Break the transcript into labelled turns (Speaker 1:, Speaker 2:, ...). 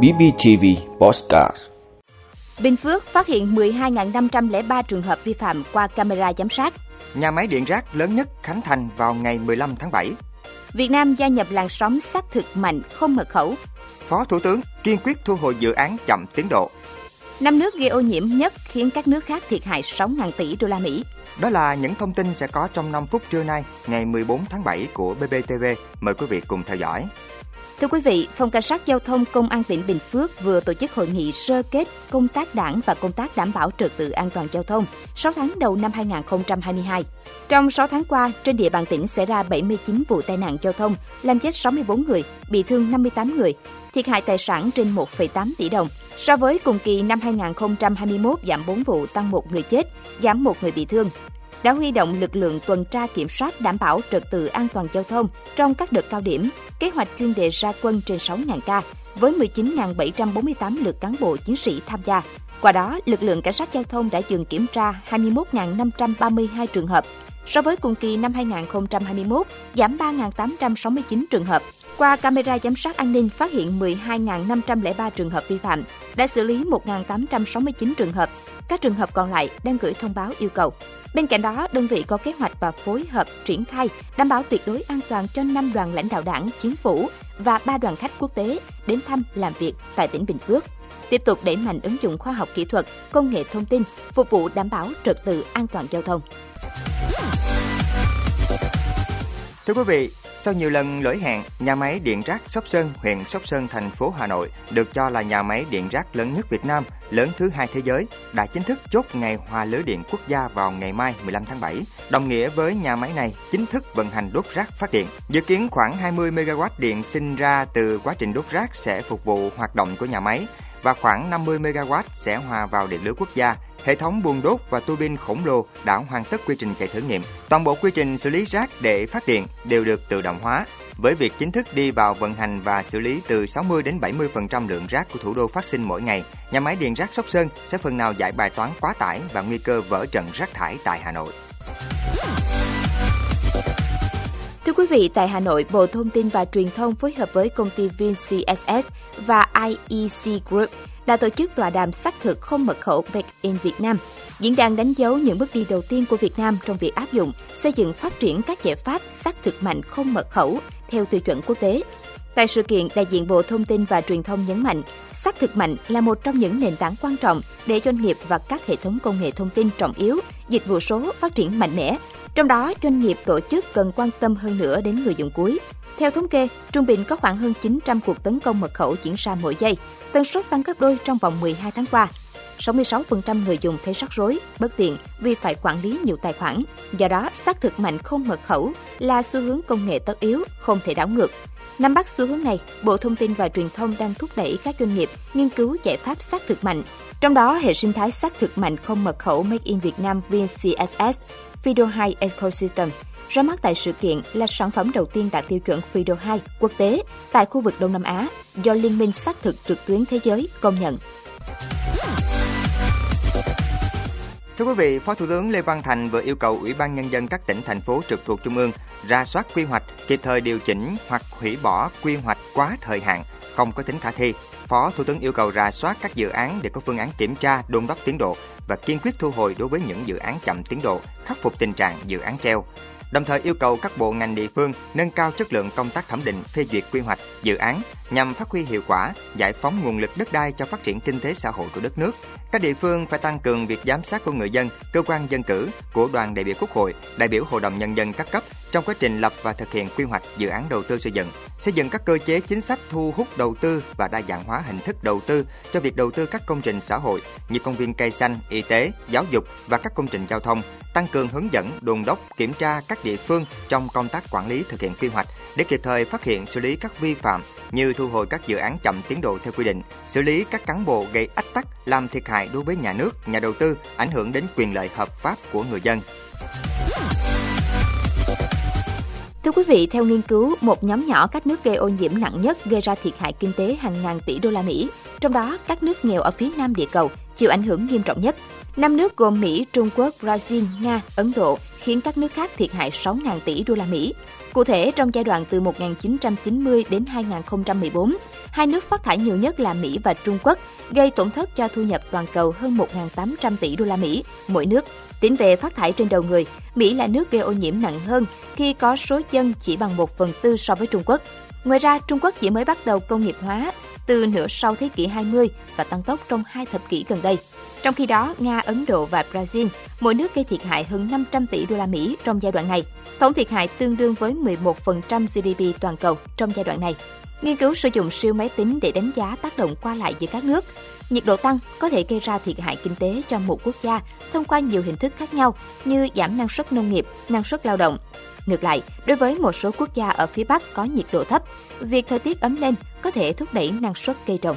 Speaker 1: BBTV Postcard
Speaker 2: Bình Phước phát hiện 12.503 trường hợp vi phạm qua camera giám sát.
Speaker 3: Nhà máy điện rác lớn nhất Khánh Thành vào ngày 15 tháng 7.
Speaker 2: Việt Nam gia nhập làn sóng xác thực mạnh không mật khẩu.
Speaker 3: Phó Thủ tướng kiên quyết thu hồi dự án chậm tiến độ.
Speaker 2: Năm nước gây ô nhiễm nhất khiến các nước khác thiệt hại 6.000 tỷ đô la Mỹ.
Speaker 3: Đó là những thông tin sẽ có trong 5 phút trưa nay, ngày 14 tháng 7 của BBTV. Mời quý vị cùng theo dõi.
Speaker 2: Thưa quý vị, Phòng Cảnh sát Giao thông Công an tỉnh Bình Phước vừa tổ chức hội nghị sơ kết công tác đảng và công tác đảm bảo trật tự an toàn giao thông 6 tháng đầu năm 2022. Trong 6 tháng qua, trên địa bàn tỉnh xảy ra 79 vụ tai nạn giao thông, làm chết 64 người, bị thương 58 người, thiệt hại tài sản trên 1,8 tỷ đồng. So với cùng kỳ năm 2021 giảm 4 vụ tăng 1 người chết, giảm 1 người bị thương đã huy động lực lượng tuần tra kiểm soát đảm bảo trật tự an toàn giao thông trong các đợt cao điểm, kế hoạch chuyên đề ra quân trên 6.000 ca với 19.748 lượt cán bộ chiến sĩ tham gia. Qua đó, lực lượng cảnh sát giao thông đã dừng kiểm tra 21.532 trường hợp, so với cùng kỳ năm 2021 giảm 3.869 trường hợp. Qua camera giám sát an ninh phát hiện 12.503 trường hợp vi phạm, đã xử lý 1.869 trường hợp. Các trường hợp còn lại đang gửi thông báo yêu cầu. Bên cạnh đó, đơn vị có kế hoạch và phối hợp triển khai đảm bảo tuyệt đối an toàn cho 5 đoàn lãnh đạo đảng, chính phủ và 3 đoàn khách quốc tế đến thăm làm việc tại tỉnh Bình Phước. Tiếp tục đẩy mạnh ứng dụng khoa học kỹ thuật, công nghệ thông tin, phục vụ đảm bảo trật tự an toàn giao thông.
Speaker 3: Thưa quý vị, sau nhiều lần lỗi hẹn, nhà máy điện rác Sóc Sơn, huyện Sóc Sơn, thành phố Hà Nội được cho là nhà máy điện rác lớn nhất Việt Nam, lớn thứ hai thế giới, đã chính thức chốt ngày hòa lưới điện quốc gia vào ngày mai 15 tháng 7, đồng nghĩa với nhà máy này chính thức vận hành đốt rác phát điện. Dự kiến khoảng 20 MW điện sinh ra từ quá trình đốt rác sẽ phục vụ hoạt động của nhà máy và khoảng 50 MW sẽ hòa vào điện lưới quốc gia. Hệ thống buồng đốt và tua bin khổng lồ đã hoàn tất quy trình chạy thử nghiệm. Toàn bộ quy trình xử lý rác để phát điện đều được tự động hóa. Với việc chính thức đi vào vận hành và xử lý từ 60 đến 70% lượng rác của thủ đô phát sinh mỗi ngày, nhà máy điện rác Sóc Sơn sẽ phần nào giải bài toán quá tải và nguy cơ vỡ trận rác thải tại Hà Nội.
Speaker 2: Thưa quý vị, tại Hà Nội, Bộ Thông tin và Truyền thông phối hợp với công ty VinCSS và IEC Group đã tổ chức tọa đàm xác thực không mật khẩu Make in Việt Nam. Diễn đàn đánh dấu những bước đi đầu tiên của Việt Nam trong việc áp dụng, xây dựng phát triển các giải pháp xác thực mạnh không mật khẩu theo tiêu chuẩn quốc tế. Tại sự kiện, đại diện Bộ Thông tin và Truyền thông nhấn mạnh, xác thực mạnh là một trong những nền tảng quan trọng để doanh nghiệp và các hệ thống công nghệ thông tin trọng yếu, dịch vụ số phát triển mạnh mẽ. Trong đó, doanh nghiệp tổ chức cần quan tâm hơn nữa đến người dùng cuối. Theo thống kê, trung bình có khoảng hơn 900 cuộc tấn công mật khẩu diễn ra mỗi giây, tần suất tăng gấp đôi trong vòng 12 tháng qua. 66% người dùng thấy rắc rối, bất tiện vì phải quản lý nhiều tài khoản. Do đó, xác thực mạnh không mật khẩu là xu hướng công nghệ tất yếu, không thể đảo ngược. Nắm bắt xu hướng này, Bộ Thông tin và Truyền thông đang thúc đẩy các doanh nghiệp nghiên cứu giải pháp xác thực mạnh. Trong đó, hệ sinh thái xác thực mạnh không mật khẩu Make in Việt Nam (VCSs) FIDO 2 Ecosystem ra mắt tại sự kiện là sản phẩm đầu tiên đạt tiêu chuẩn FIDO 2 quốc tế tại khu vực Đông Nam Á do Liên minh xác thực trực tuyến thế giới công nhận.
Speaker 3: Thưa quý vị, Phó Thủ tướng Lê Văn Thành vừa yêu cầu Ủy ban Nhân dân các tỉnh, thành phố trực thuộc Trung ương ra soát quy hoạch, kịp thời điều chỉnh hoặc hủy bỏ quy hoạch quá thời hạn, không có tính khả thi. Phó Thủ tướng yêu cầu ra soát các dự án để có phương án kiểm tra, đôn đốc tiến độ và kiên quyết thu hồi đối với những dự án chậm tiến độ, khắc phục tình trạng dự án treo. Đồng thời yêu cầu các bộ ngành địa phương nâng cao chất lượng công tác thẩm định, phê duyệt quy hoạch, dự án nhằm phát huy hiệu quả, giải phóng nguồn lực đất đai cho phát triển kinh tế xã hội của đất nước. Các địa phương phải tăng cường việc giám sát của người dân, cơ quan dân cử, của đoàn đại biểu Quốc hội, đại biểu Hội đồng nhân dân các cấp trong quá trình lập và thực hiện quy hoạch dự án đầu tư xây dựng, xây dựng các cơ chế chính sách thu hút đầu tư và đa dạng hóa hình thức đầu tư cho việc đầu tư các công trình xã hội như công viên cây xanh, y tế, giáo dục và các công trình giao thông, tăng cường hướng dẫn, đồn đốc, kiểm tra các địa phương trong công tác quản lý thực hiện quy hoạch để kịp thời phát hiện xử lý các vi phạm như thu hồi các dự án chậm tiến độ theo quy định, xử lý các cán bộ gây ách tắc làm thiệt hại đối với nhà nước, nhà đầu tư, ảnh hưởng đến quyền lợi hợp pháp của người dân.
Speaker 2: Thưa quý vị, theo nghiên cứu, một nhóm nhỏ các nước gây ô nhiễm nặng nhất gây ra thiệt hại kinh tế hàng ngàn tỷ đô la Mỹ. Trong đó, các nước nghèo ở phía nam địa cầu chịu ảnh hưởng nghiêm trọng nhất. Năm nước gồm Mỹ, Trung Quốc, Brazil, Nga, Ấn Độ khiến các nước khác thiệt hại 6.000 tỷ đô la Mỹ. Cụ thể, trong giai đoạn từ 1990 đến 2014, Hai nước phát thải nhiều nhất là Mỹ và Trung Quốc, gây tổn thất cho thu nhập toàn cầu hơn 1.800 tỷ đô la Mỹ mỗi nước. Tính về phát thải trên đầu người, Mỹ là nước gây ô nhiễm nặng hơn khi có số dân chỉ bằng 1 phần tư so với Trung Quốc. Ngoài ra, Trung Quốc chỉ mới bắt đầu công nghiệp hóa từ nửa sau thế kỷ 20 và tăng tốc trong hai thập kỷ gần đây. Trong khi đó, Nga, Ấn Độ và Brazil mỗi nước gây thiệt hại hơn 500 tỷ đô la Mỹ trong giai đoạn này. Tổng thiệt hại tương đương với 11% GDP toàn cầu trong giai đoạn này. Nghiên cứu sử dụng siêu máy tính để đánh giá tác động qua lại giữa các nước. Nhiệt độ tăng có thể gây ra thiệt hại kinh tế cho một quốc gia thông qua nhiều hình thức khác nhau như giảm năng suất nông nghiệp, năng suất lao động. Ngược lại, đối với một số quốc gia ở phía Bắc có nhiệt độ thấp, việc thời tiết ấm lên có thể thúc đẩy năng suất cây trồng.